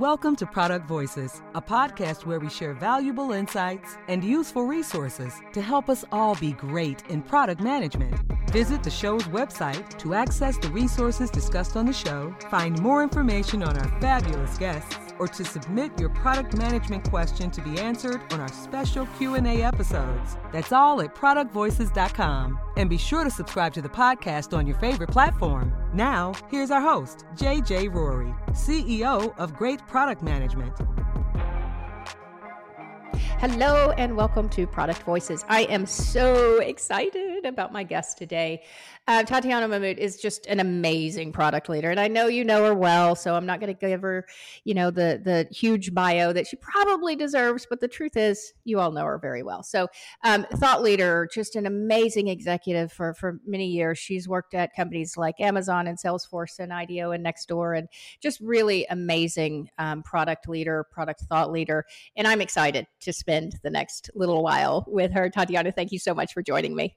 Welcome to Product Voices, a podcast where we share valuable insights and useful resources to help us all be great in product management. Visit the show's website to access the resources discussed on the show, find more information on our fabulous guests, or to submit your product management question to be answered on our special Q&A episodes. That's all at productvoices.com. And be sure to subscribe to the podcast on your favorite platform. Now, here's our host, JJ Rorie, CEO of Great Product Management. Hello and welcome to Product Voices. I am so excited about my guest today. Uh, Tatyana Mamut is just an amazing product leader, and I know you know her well, so I'm not going to give her, you know, the the huge bio that she probably deserves. But the truth is, you all know her very well. So, um, thought leader, just an amazing executive for for many years. She's worked at companies like Amazon and Salesforce and IDEO and Nextdoor, and just really amazing um, product leader, product thought leader. And I'm excited to spend the next little while with her. Tatyana, thank you so much for joining me.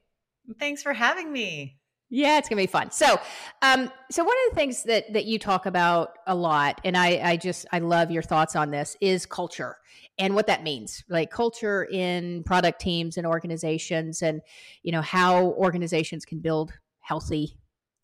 Thanks for having me. Yeah, it's gonna be fun. So, um, so one of the things that that you talk about a lot, and I, I just I love your thoughts on this, is culture and what that means, like culture in product teams and organizations, and you know how organizations can build healthy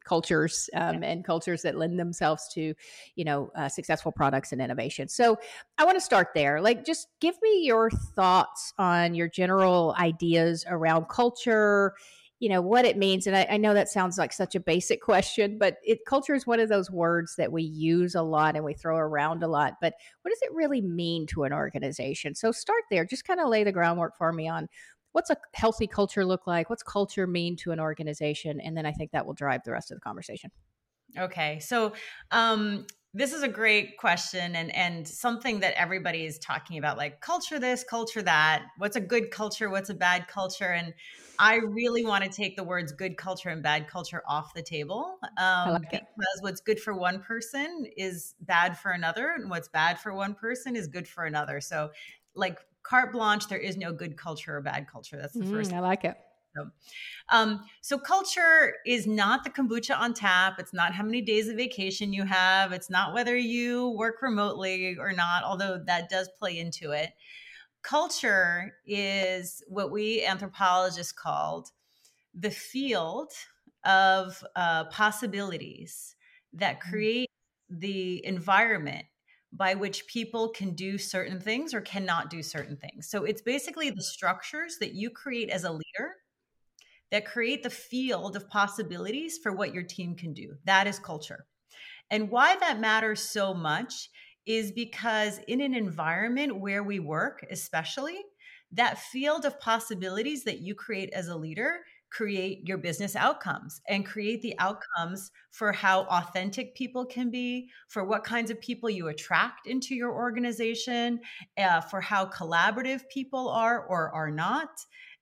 cultures um, yeah. and cultures that lend themselves to you know uh, successful products and innovation so i want to start there like just give me your thoughts on your general ideas around culture you know what it means and I, I, know that sounds like such a basic question but it culture is one of those words that we use a lot and we throw around a lot but what does it really mean to an organization? So start there just kind of lay the groundwork for me on what's a healthy culture look like what's culture mean to an organization and then i think that will drive the rest of the conversation. Okay so um this is a great question and and something that everybody is talking about like culture this culture that what's a good culture what's a bad culture and i really want to take the words good culture and bad culture off the table um, like because what's good for one person is bad for another and what's bad for one person is good for another. So like carte blanche there is no good culture or bad culture. That's the mm, first i like it so, um, so culture is not the kombucha on tap. It's not how many days of vacation you have. It's not whether you work remotely or not, although that does play into it. Culture is what we anthropologists called the field of uh, possibilities that mm. create the environment by which people can do certain things or cannot do certain things. So it's basically the structures that you create as a leader that create the field of possibilities for what your team can do. That is culture. And why that matters so much is because in an environment where we work, especially, that field of possibilities that you create as a leader create your business outcomes and create the outcomes for how authentic people can be, for what kinds of people you attract into your organization, uh, for how collaborative people are or are not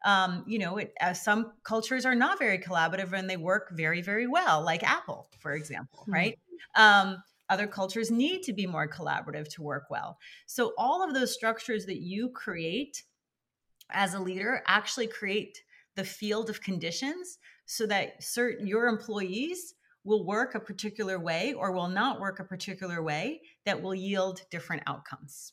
um, you know, it, uh, some cultures are not very collaborative and they work very, very well, like Apple, for example, mm-hmm. right? Um, other cultures need to be more collaborative to work well. So, all of those structures that you create as a leader actually create the field of conditions so that certain your employees will work a particular way or will not work a particular way that will yield different outcomes.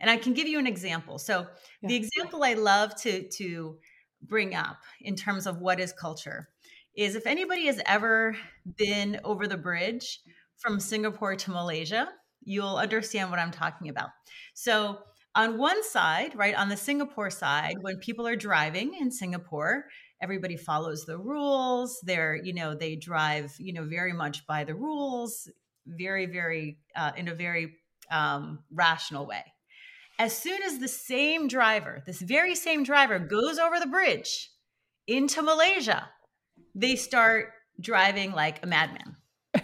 And I can give you an example. So yeah. the example I love to to bring up in terms of what is culture is if anybody has ever been over the bridge from Singapore to Malaysia, you'll understand what I'm talking about. So on one side, right, on the Singapore side, when people are driving in Singapore, everybody follows the rules. They're, you know, they drive, you know, very much by the rules, very, very, uh, in a very um, rational way. As soon as the same driver, this very same driver, goes over the bridge into Malaysia, they start driving like a madman.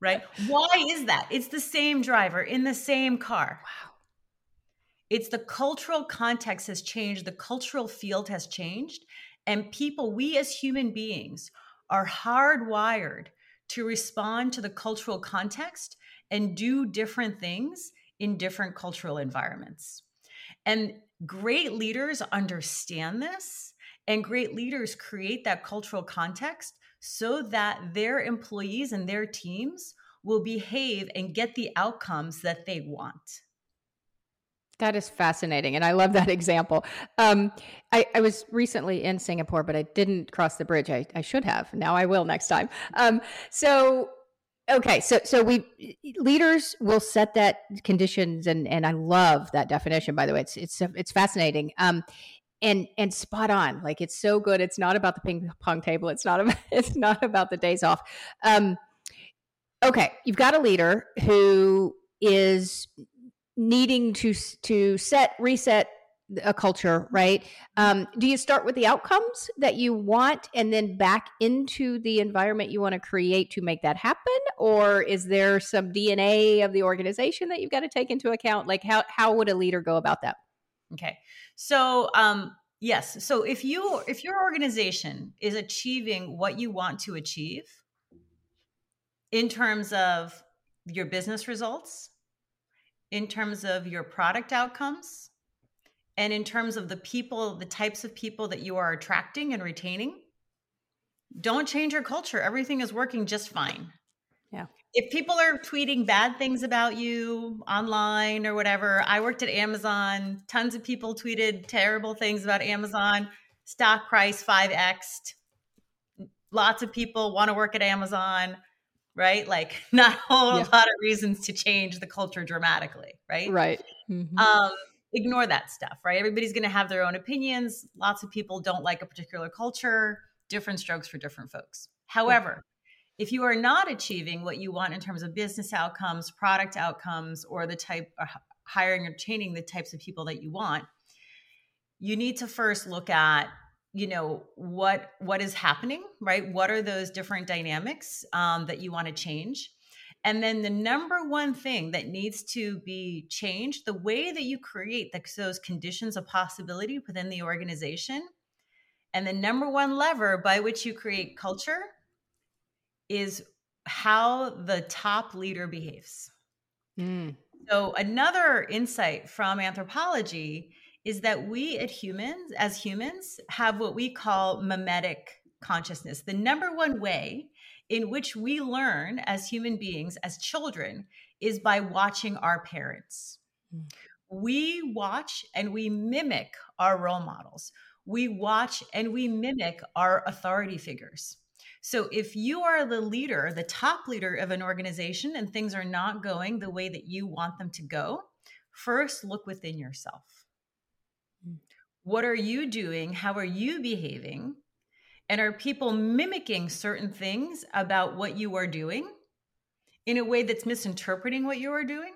right? Why is that? It's the same driver in the same car. Wow. It's the cultural context has changed, the cultural field has changed, and people, we as human beings, are hardwired to respond to the cultural context and do different things in different cultural environments. And great leaders understand this, and great leaders create that cultural context so that their employees and their teams will behave and get the outcomes that they want. That is fascinating. And I love that example. Um, I, I, was recently in Singapore, but I didn't cross the bridge. I, I should have. Now I will next time. Um, so, okay. So, so we leaders will set that conditions and, and I love that definition, by the way, it's, it's, it's fascinating. Um, and, and spot on. Like it's so good. It's not about the ping pong table. It's not about, it's not about the days off. Um, okay. You've got a leader who is needing to to set reset a culture right? Um, do you start with the outcomes that you want and then back into the environment you want to create to make that happen? Or is there some dna of the organization that you've got to take into account? Like how how would a leader go about that? Okay. So um yes. So if you if your organization is achieving what you want to achieve in terms of your business results in terms of your product outcomes and in terms of the people, the types of people that you are attracting and retaining. Don't change your culture. Everything is working just fine. Yeah. If people are tweeting bad things about you online or whatever, I worked at Amazon. Tons of people tweeted terrible things about Amazon. Stock price 5x. Lots of people want to work at Amazon right? Like not a whole yeah. lot of reasons to change the culture dramatically, right? Right. Mm-hmm. Um, ignore that stuff, right? Everybody's going to have their own opinions. Lots of people don't like a particular culture, different strokes for different folks. However, yeah. if you are not achieving what you want in terms of business outcomes, product outcomes, or the type of hiring or training the types of people that you want, you need to first look at you know what what is happening right what are those different dynamics um, that you want to change and then the number one thing that needs to be changed the way that you create the, those conditions of possibility within the organization and the number one lever by which you create culture is how the top leader behaves mm. so another insight from anthropology is that we as humans, as humans, have what we call mimetic consciousness. The number one way in which we learn as human beings, as children, is by watching our parents. Mm. We watch and we mimic our role models. We watch and we mimic our authority figures. So if you are the leader, the top leader of an organization, and things are not going the way that you want them to go, first look within yourself what are you doing? How are you behaving? And are people mimicking certain things about what you are doing in a way that's misinterpreting what you are doing?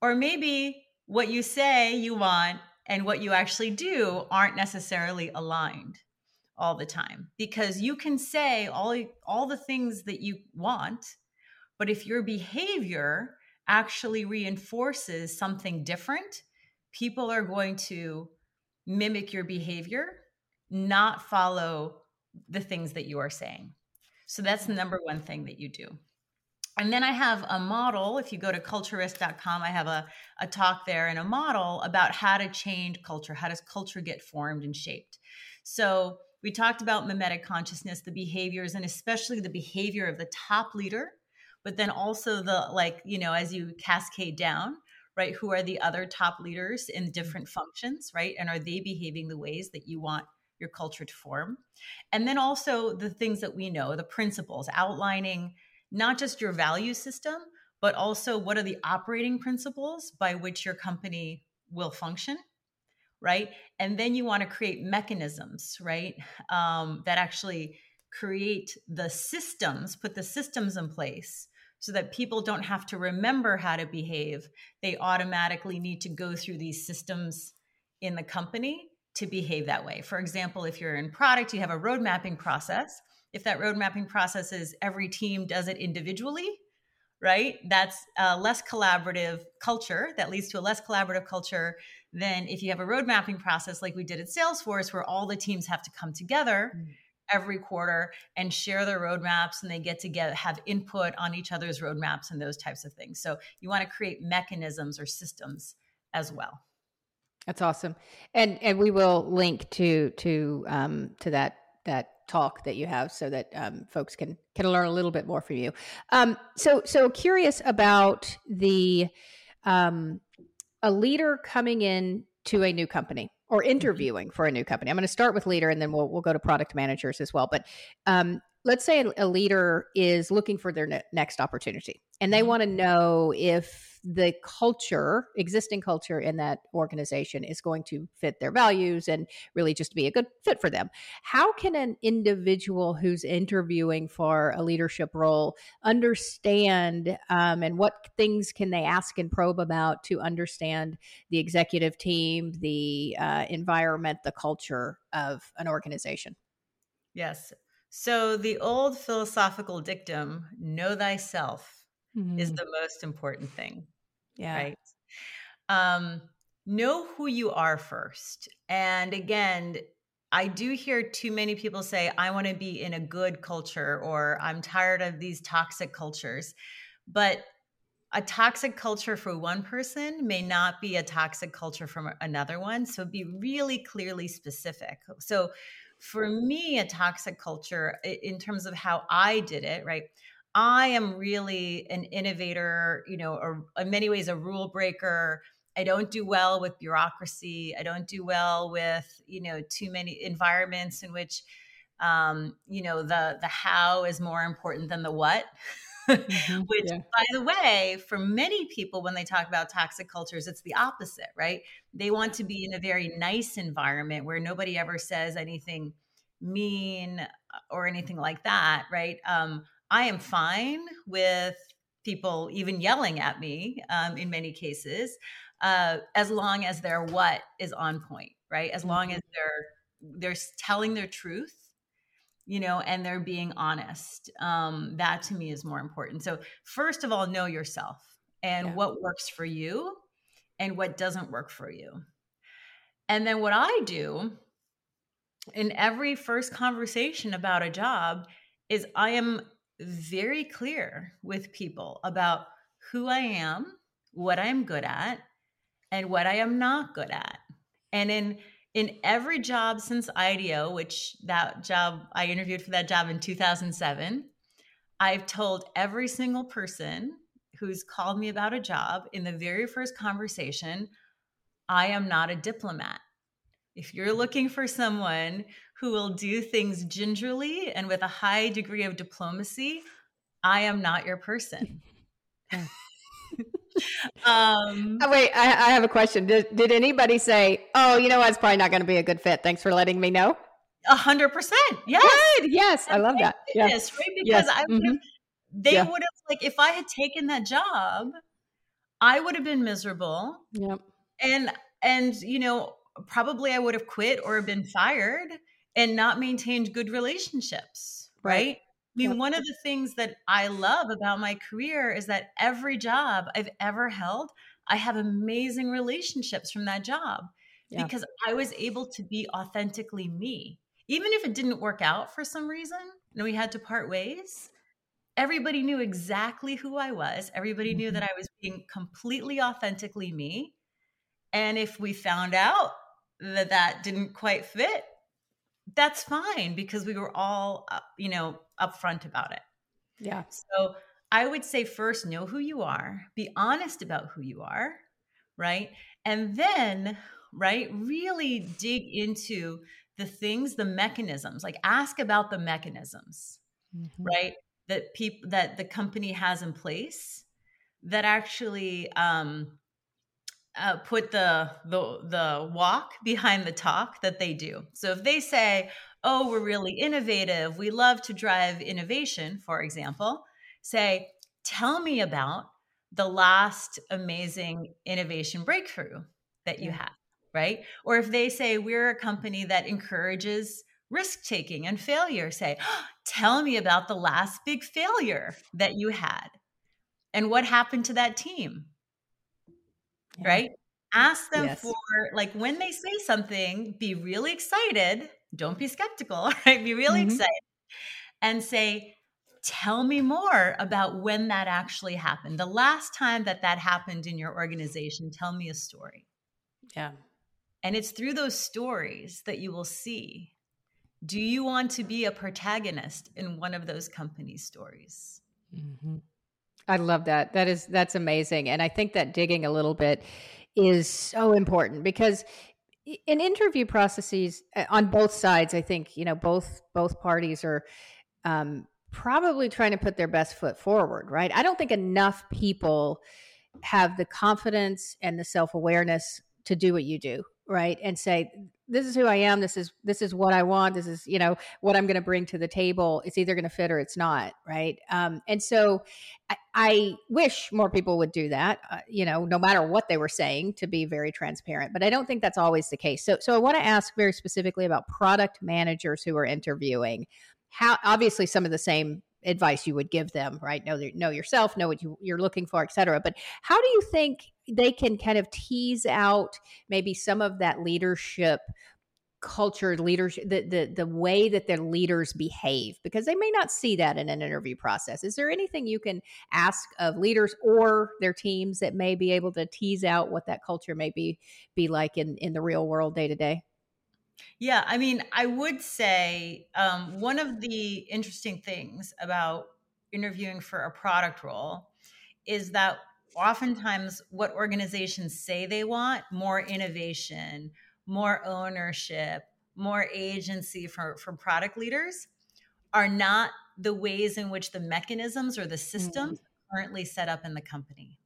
Or maybe what you say you want and what you actually do aren't necessarily aligned all the time because you can say all all the things that you want but if your behavior actually reinforces something different people are going to mimic your behavior, not follow the things that you are saying. So that's the number one thing that you do. And then I have a model. If you go to culturist.com, I have a, a talk there and a model about how to change culture. How does culture get formed and shaped? So we talked about mimetic consciousness, the behaviors, and especially the behavior of the top leader, but then also the like, you know, as you cascade down, right? Who are the other top leaders in mm-hmm. different functions, right? And are they behaving the ways that you want your culture to form? And then also the things that we know, the principles, outlining not just your value system, but also what are the operating principles by which your company will function right and then you want to create mechanisms right um, that actually create the systems put the systems in place so that people don't have to remember how to behave. They automatically need to go through these systems in the company to behave that way. For example, if you're in product, you have a road mapping process. If that road mapping process is every team does it individually, right? That's a less collaborative culture that leads to a less collaborative culture than if you have a road mapping process like we did at Salesforce, where all the teams have to come together. Mm every quarter and share their roadmaps and they get to get have input on each other's roadmaps and those types of things so you want to create mechanisms or systems as well that's awesome and and we will link to to um to that that talk that you have so that um, folks can can learn a little bit more from you. Um, so so curious about the um, a leader coming in to a new company or mm-hmm. interviewing for a new company. I'm going to start with leader and then we'll we'll go to product managers as well. But um, let's say a, leader is looking for their ne- next opportunity and they mm-hmm. want to know if the culture, existing culture in that organization is going to fit their values and really just be a good fit for them. How can an individual who's interviewing for a leadership role understand um, and what things can they ask and probe about to understand the executive team, the uh, environment, the culture of an organization? Yes. So the old philosophical dictum, know thyself, mm-hmm. is the most important thing. Yeah. Right. Um, know who you are first. And again, I do hear too many people say, I want to be in a good culture or I'm tired of these toxic cultures. But a toxic culture for one person may not be a toxic culture from another one. So be really clearly specific. So for me, a toxic culture, in terms of how I did it, right? I am really an innovator, you know, or in many ways a rule breaker. I don't do well with bureaucracy. I don't do well with, you know, too many environments in which um, you know, the the how is more important than the what. mm-hmm, Which, yeah. by the way, for many people, when they talk about toxic cultures, it's the opposite, right? They want to be in a very nice environment where nobody ever says anything mean uh, or anything like that, right? Um, I am fine with people even yelling at me um, in many cases, uh, as long as their what is on point, right? As long as mm-hmm. they're they're telling their truth you know, and they're being honest. Um, that to me is more important. So, first of all, know yourself and yeah. what works for you and what doesn't work for you. And then what I do in every first conversation about a job is I am very clear with people about who I am, what I'm good at, and what I am not good at. And in in every job since IDEO, which that job I interviewed for that job in 2007, I've told every single person who's called me about a job in the very first conversation, I am not a diplomat. If you're looking for someone who will do things gingerly and with a high degree of diplomacy, I am not your person. um, oh, wait, I, I, have a question. Did, did anybody say, "Oh, you know what? It's probably not going to be a good fit. Thanks for letting me know." A hundred percent. Yes. Good. Yes, I love that. Yes, right. Because yes. I would have. Mm-hmm. They yeah. would have like if I had taken that job, I would have been miserable. Yep. And and you know probably I would have quit or been fired and not maintained good relationships. Right. right? I mean, one of the things that I love about my career is that every job I've ever held, I have amazing relationships from that job yeah. because I was able to be authentically me. Even if it didn't work out for some reason and we had to part ways, everybody knew exactly who I was. Everybody mm-hmm. knew that mm-hmm. I was being completely authentically me. And if we found out that that didn't quite fit, that's fine because we were all, you know, upfront about it. Yeah. So I would say first, know who you are, be honest about who you are, right? And then, right, really dig into the things, the mechanisms, like ask about the mechanisms, mm-hmm. right? That people that the company has in place that actually um, uh, put the the the walk behind the talk that they do. So if they say, "Oh, we're really innovative. We love to drive innovation," for example, say, "Tell me about the last amazing innovation breakthrough that you had." Right? Or if they say, "We're a company that encourages risk taking and failure," say, oh, "Tell me about the last big failure that you had." And what happened to that team? Yeah. right? Ask them yes. for like when they say something, be really excited. Don't be skeptical, right? Be really mm-hmm. excited and say, tell me more about when that actually happened. The last time that that happened in your organization, tell me a story. Yeah. And it's through those stories that you will see Do you want to be a protagonist in one of those company stories? Mm-hmm. I love that. That is that's amazing, and I think that digging a little bit is so important because in interview processes uh, on both sides, I think you know both both parties are um, probably trying to put their best foot forward. Right? I don't think enough people have the confidence and the self awareness to do what you do right and say this is who i am this is this is what i want this is you know what i'm going to bring to the table it's either going to fit or it's not right? Um, and so I, I, wish more people would do that uh, you know no matter what they were saying to be very transparent but i don't think that's always the case. So so i want to ask very specifically about product managers who are interviewing. How obviously some of the same advice you would give them right? Know know yourself know what you, you're looking for et cetera. But how do you think they can kind of tease out maybe some of that leadership culture leadership the, the the way that their leaders behave? Because they may not see that in an interview process. Is there anything you can ask of leaders or their teams that may be able to tease out what that culture may be be like in in the real world day to day yeah i mean i would say um, one of the interesting things about interviewing for a product role is that oftentimes what organizations say they want more innovation more ownership more agency for, for product leaders are not the ways in which the mechanisms or the systems mm-hmm. currently set up in the company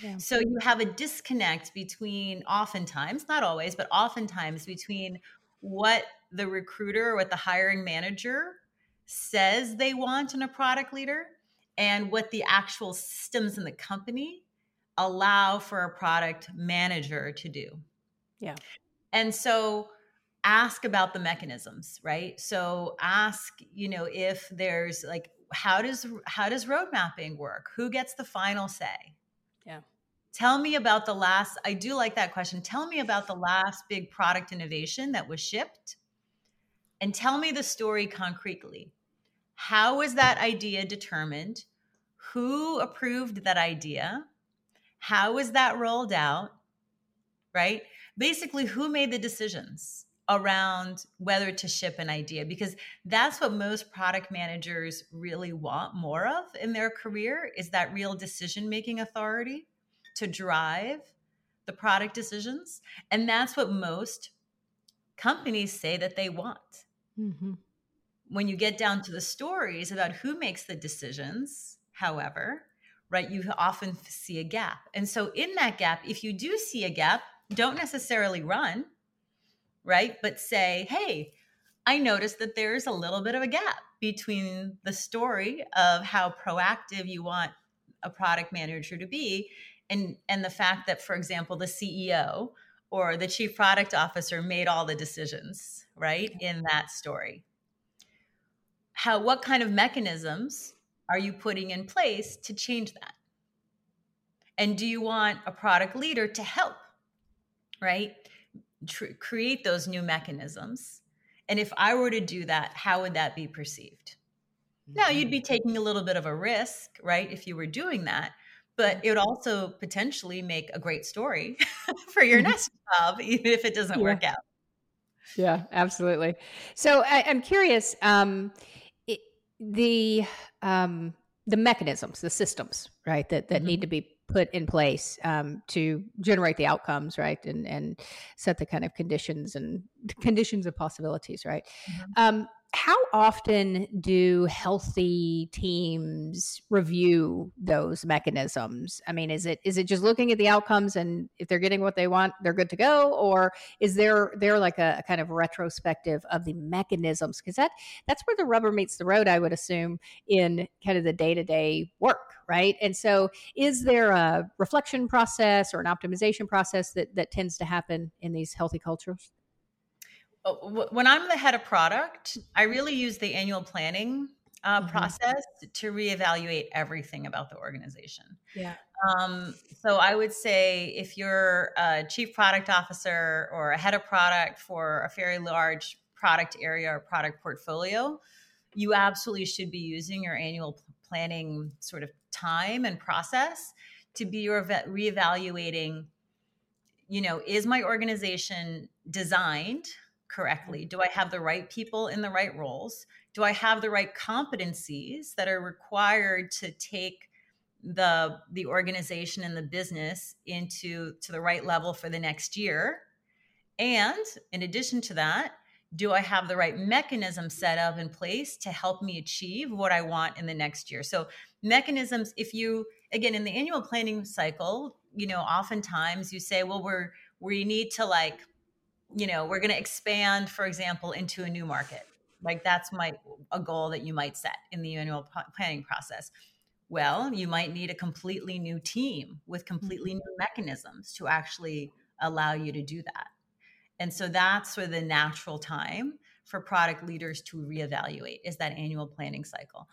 yeah. so you have a disconnect between oftentimes not always but oftentimes between what the recruiter or what the hiring manager says they want in a product leader and what the actual systems in the company allow for a product manager to do. Yeah. And so ask about the mechanisms, right? So ask, you know, if there's like how does how does road mapping work? Who gets the final say? Yeah. Tell me about the last I do like that question. Tell me about the last big product innovation that was shipped and tell me the story concretely. How was that idea determined? Who approved that idea? How was that rolled out? Right? Basically, who made the decisions around whether to ship an idea? Because that's what most product managers really want more of in their career is that real decision making authority to drive the product decisions. And that's what most companies say that they want. Mm-hmm when you get down to the stories about who makes the decisions, however, right, you often see a gap. And so, in that gap, if you do see a gap, don't necessarily run, right? But say, hey, I noticed that there's a little bit of a gap between the story of how proactive you want a product manager to be and and the fact that for example the CEO or the chief product officer made all the decisions right in that story. How what kind of mechanisms are you putting in place to change that? And do you want a product leader to help right Tr- create those new mechanisms and if i were to do that how would that be perceived now you'd be mm-hmm. taking a little bit of a risk right if you were doing that but it would also potentially make a great story for your mm-hmm. next job even if it doesn't yeah. work out yeah absolutely so I, am curious um, the um, the mechanisms, the systems, right, that that mm-hmm. need to be put in place um, to generate the outcomes, right, and and set the kind of conditions and conditions of possibilities, right. Mm-hmm. Um, how often do healthy teams review those mechanisms? I mean is it is it just looking at the outcomes and if they're getting what they want they're good to go? Or is there there like a, a kind of retrospective of the mechanisms? Because that that's where the rubber meets the road i would assume in kind of the day-to-day work right? And so is there a reflection process or an optimization process that that tends to happen in these healthy cultures when I'm the head of product, I really use the annual planning uh, mm-hmm. process to reevaluate everything about the organization. Yeah. Um, so I would say if you're a chief product officer or a head of product for a very large product area or product portfolio, you absolutely should be using your annual planning sort of time and process to be re- reevaluating. You know, is my organization designed correctly? Mm-hmm. Do I have the right people in the right roles? Do I have the right competencies that are required to take the the organization and the business into to the right level for the next year? And in addition to that, do I have the right mechanism set up in place to help me achieve what I want in the next year? So, mechanisms, if you, again, in the annual planning cycle, you know, oftentimes you say, well, we're, we need to like, you know, we're going to expand, for example, into a new market. Like that's my a goal that you might set in the annual planning process. Well, you might need a completely new team with completely mm-hmm. new mechanisms to actually allow you to do that. And so that's sort of the natural time for product leaders to reevaluate is that annual planning cycle.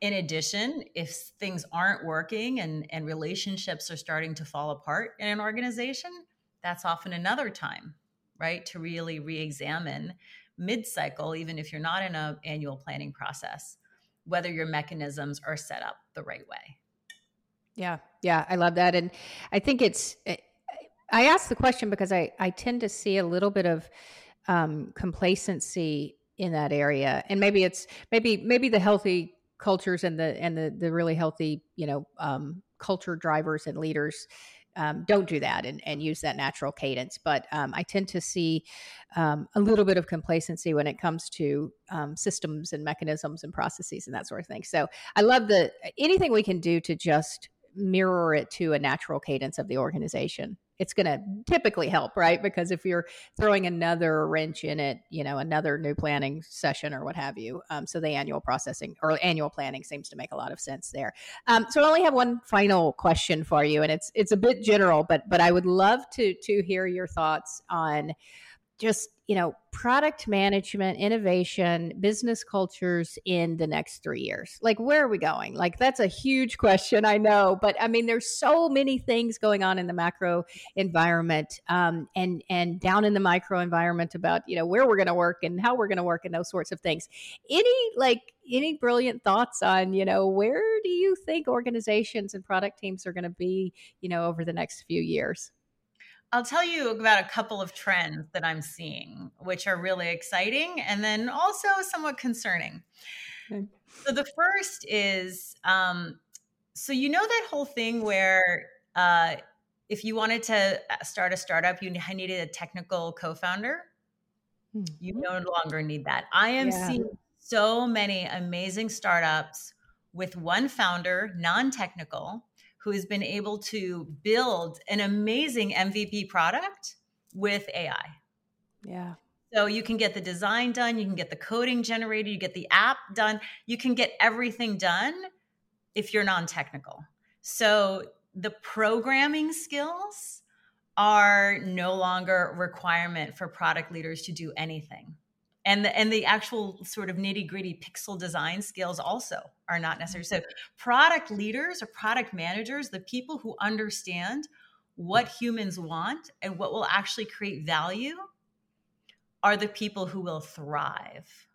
In addition, if things aren't working and, and relationships are starting to fall apart in an organization, that's often another time, right, to really re examine mid cycle, even if you're not in an annual planning process, whether your mechanisms are set up the right way. Yeah, yeah, I love that. And I think it's, I ask the question because I, I tend to see a little bit of um, complacency in that area, and maybe it's maybe maybe the healthy cultures and the and the the really healthy you know um, culture drivers and leaders um, don't do that and, and use that natural cadence. But um, I tend to see um, a little bit of complacency when it comes to um, systems and mechanisms and processes and that sort of thing. So I love the anything we can do to just mirror it to a natural cadence of the organization it's going to typically help right? Because if you're throwing another wrench in it you know another new planning session or what have you um, so the annual processing or annual planning seems to make a lot of sense there. Um, so i only have one final question for you and it's it's a bit general but but i would love to to hear your thoughts on just you know product management innovation business cultures in the next three years. Like where are we going? Like that's a huge question i know but i mean there's so many things going on in the macro environment um, and and down in the micro environment about you know where we're going to work and how we're going to work and those sorts of things. Any like any brilliant thoughts on you know where do you think organizations and product teams are going to be you know over the next few years I'll tell you about a couple of trends that I'm seeing, which are really exciting and then also somewhat concerning. Okay. So, the first is um, so, you know, that whole thing where uh, if you wanted to uh, start a startup, you needed a technical co founder. Mm-hmm. You no longer need that. I am yeah. seeing so many amazing startups with one founder, non technical, who has been able to build an amazing MVP product with AI. Yeah. So you can get the design done, you can get the coding generated, you get the app done, you can get everything done if you're non-technical. So the programming skills are no longer requirement for product leaders to do anything and the, and the actual sort of nitty gritty pixel design skills also are not necessary. So product leaders or product managers, the people who understand what humans want and what will actually create value are the people who will thrive.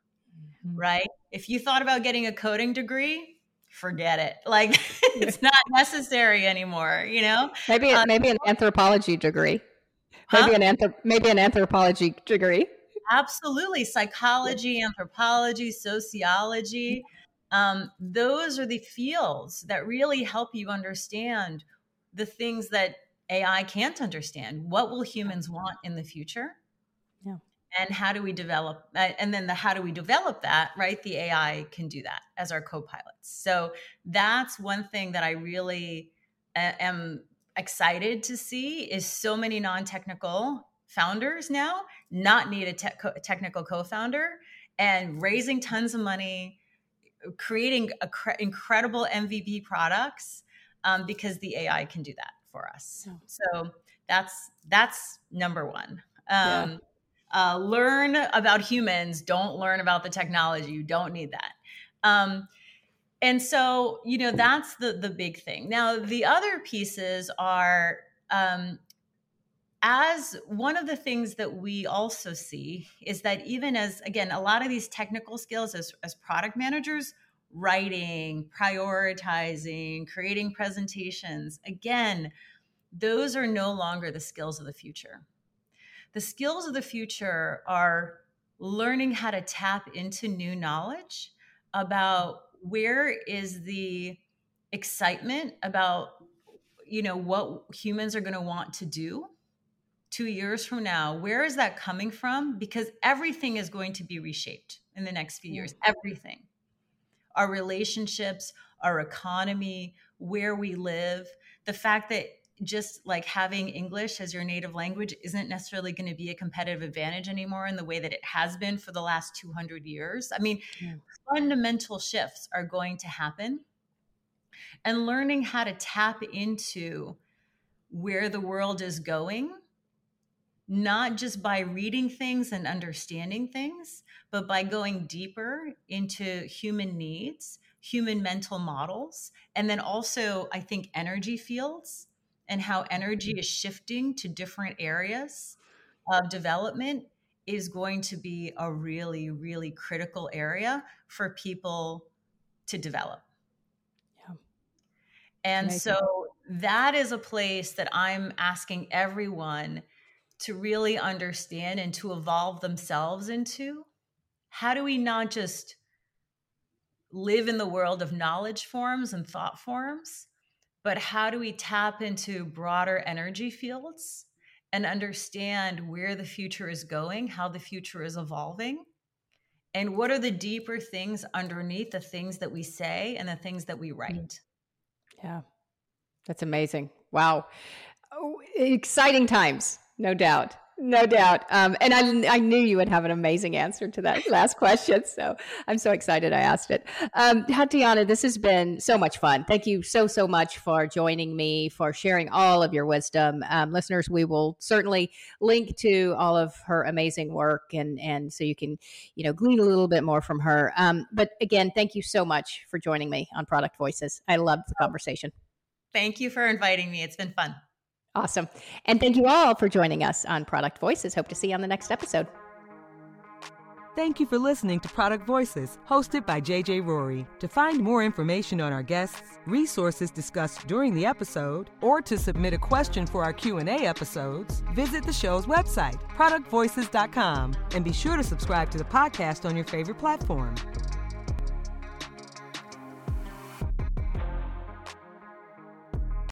Mm-hmm. Right? If you thought about getting a coding degree, forget it. Like it's not necessary anymore, you know? Maybe um, maybe an anthropology degree. Maybe huh? an anthrop- maybe an anthropology degree. Absolutely. Psychology, anthropology, sociology. Um, those are the fields that really help you understand the things that AI can't understand. What will humans want in the future? Yeah. And how do we develop uh, and then the how do we develop that, right? The AI can do that as our co-pilots. So that's one thing that I really uh, am excited to see is so many non-technical founders now not need a te- technical co-founder and raising tons of money creating cre- incredible mvp products um, because the ai can do that for us. So that's that's number one. Um, yeah. uh, learn about humans. Don't learn about the technology. You don't need that. Um, and so you know that's the the big thing. Now the other pieces are um, as one of the things that we also see is that even as again a lot of these technical skills as, as product managers writing prioritizing creating presentations again those are no longer the skills of the future. The skills of the future are learning how to tap into new knowledge about where is the excitement about you know what humans are going to want to do 2 years from now where is that coming from because everything is going to be reshaped in the next few years mm. everything our relationships our economy where we live the fact that just like having English as your native language isn't necessarily going to be a competitive advantage anymore in the way that it has been for the last 200 years. I mean, yeah. fundamental shifts are going to happen. And learning how to tap into where the world is going, not just by reading things and understanding things, but by going deeper into human needs, human mental models, and then also, I think, energy fields and how energy mm-hmm. is shifting to different areas of development is going to be a really, really critical area for people to develop. Yeah. And Amazing. so that is a place that I'm asking everyone to really understand and to evolve themselves into. How do we not just live in the world of knowledge forms and thought forms, but how do we tap into broader energy fields and understand where the future is going, how the future is evolving? And what are the deeper things underneath the things that we say and the things that we mm. write? Yeah, that's amazing. Wow. Oh, exciting times, no doubt. No doubt. Um, and I, I knew you would have an amazing answer to that last question. So I'm so excited I asked it. Um, Tatyana, this has been so much fun. Thank you so, so much for joining me, for sharing all of your wisdom. Um, listeners, we will certainly link to all of her amazing work and, and so you can, you know, glean a little bit more from her. Um, but again, thank you so much for joining me on Product Voices. I loved the conversation. Thank you for inviting me. It's been fun. Awesome. And thank you all for joining us on Product Voices. Hope to see you on the next episode. Thank you for listening to Product Voices, hosted by JJ Rorie. To find more information on our guests, resources discussed during the episode, or to submit a question for our Q&A episodes, visit the show's website, productvoices.com, and be sure to subscribe to the podcast on your favorite platform.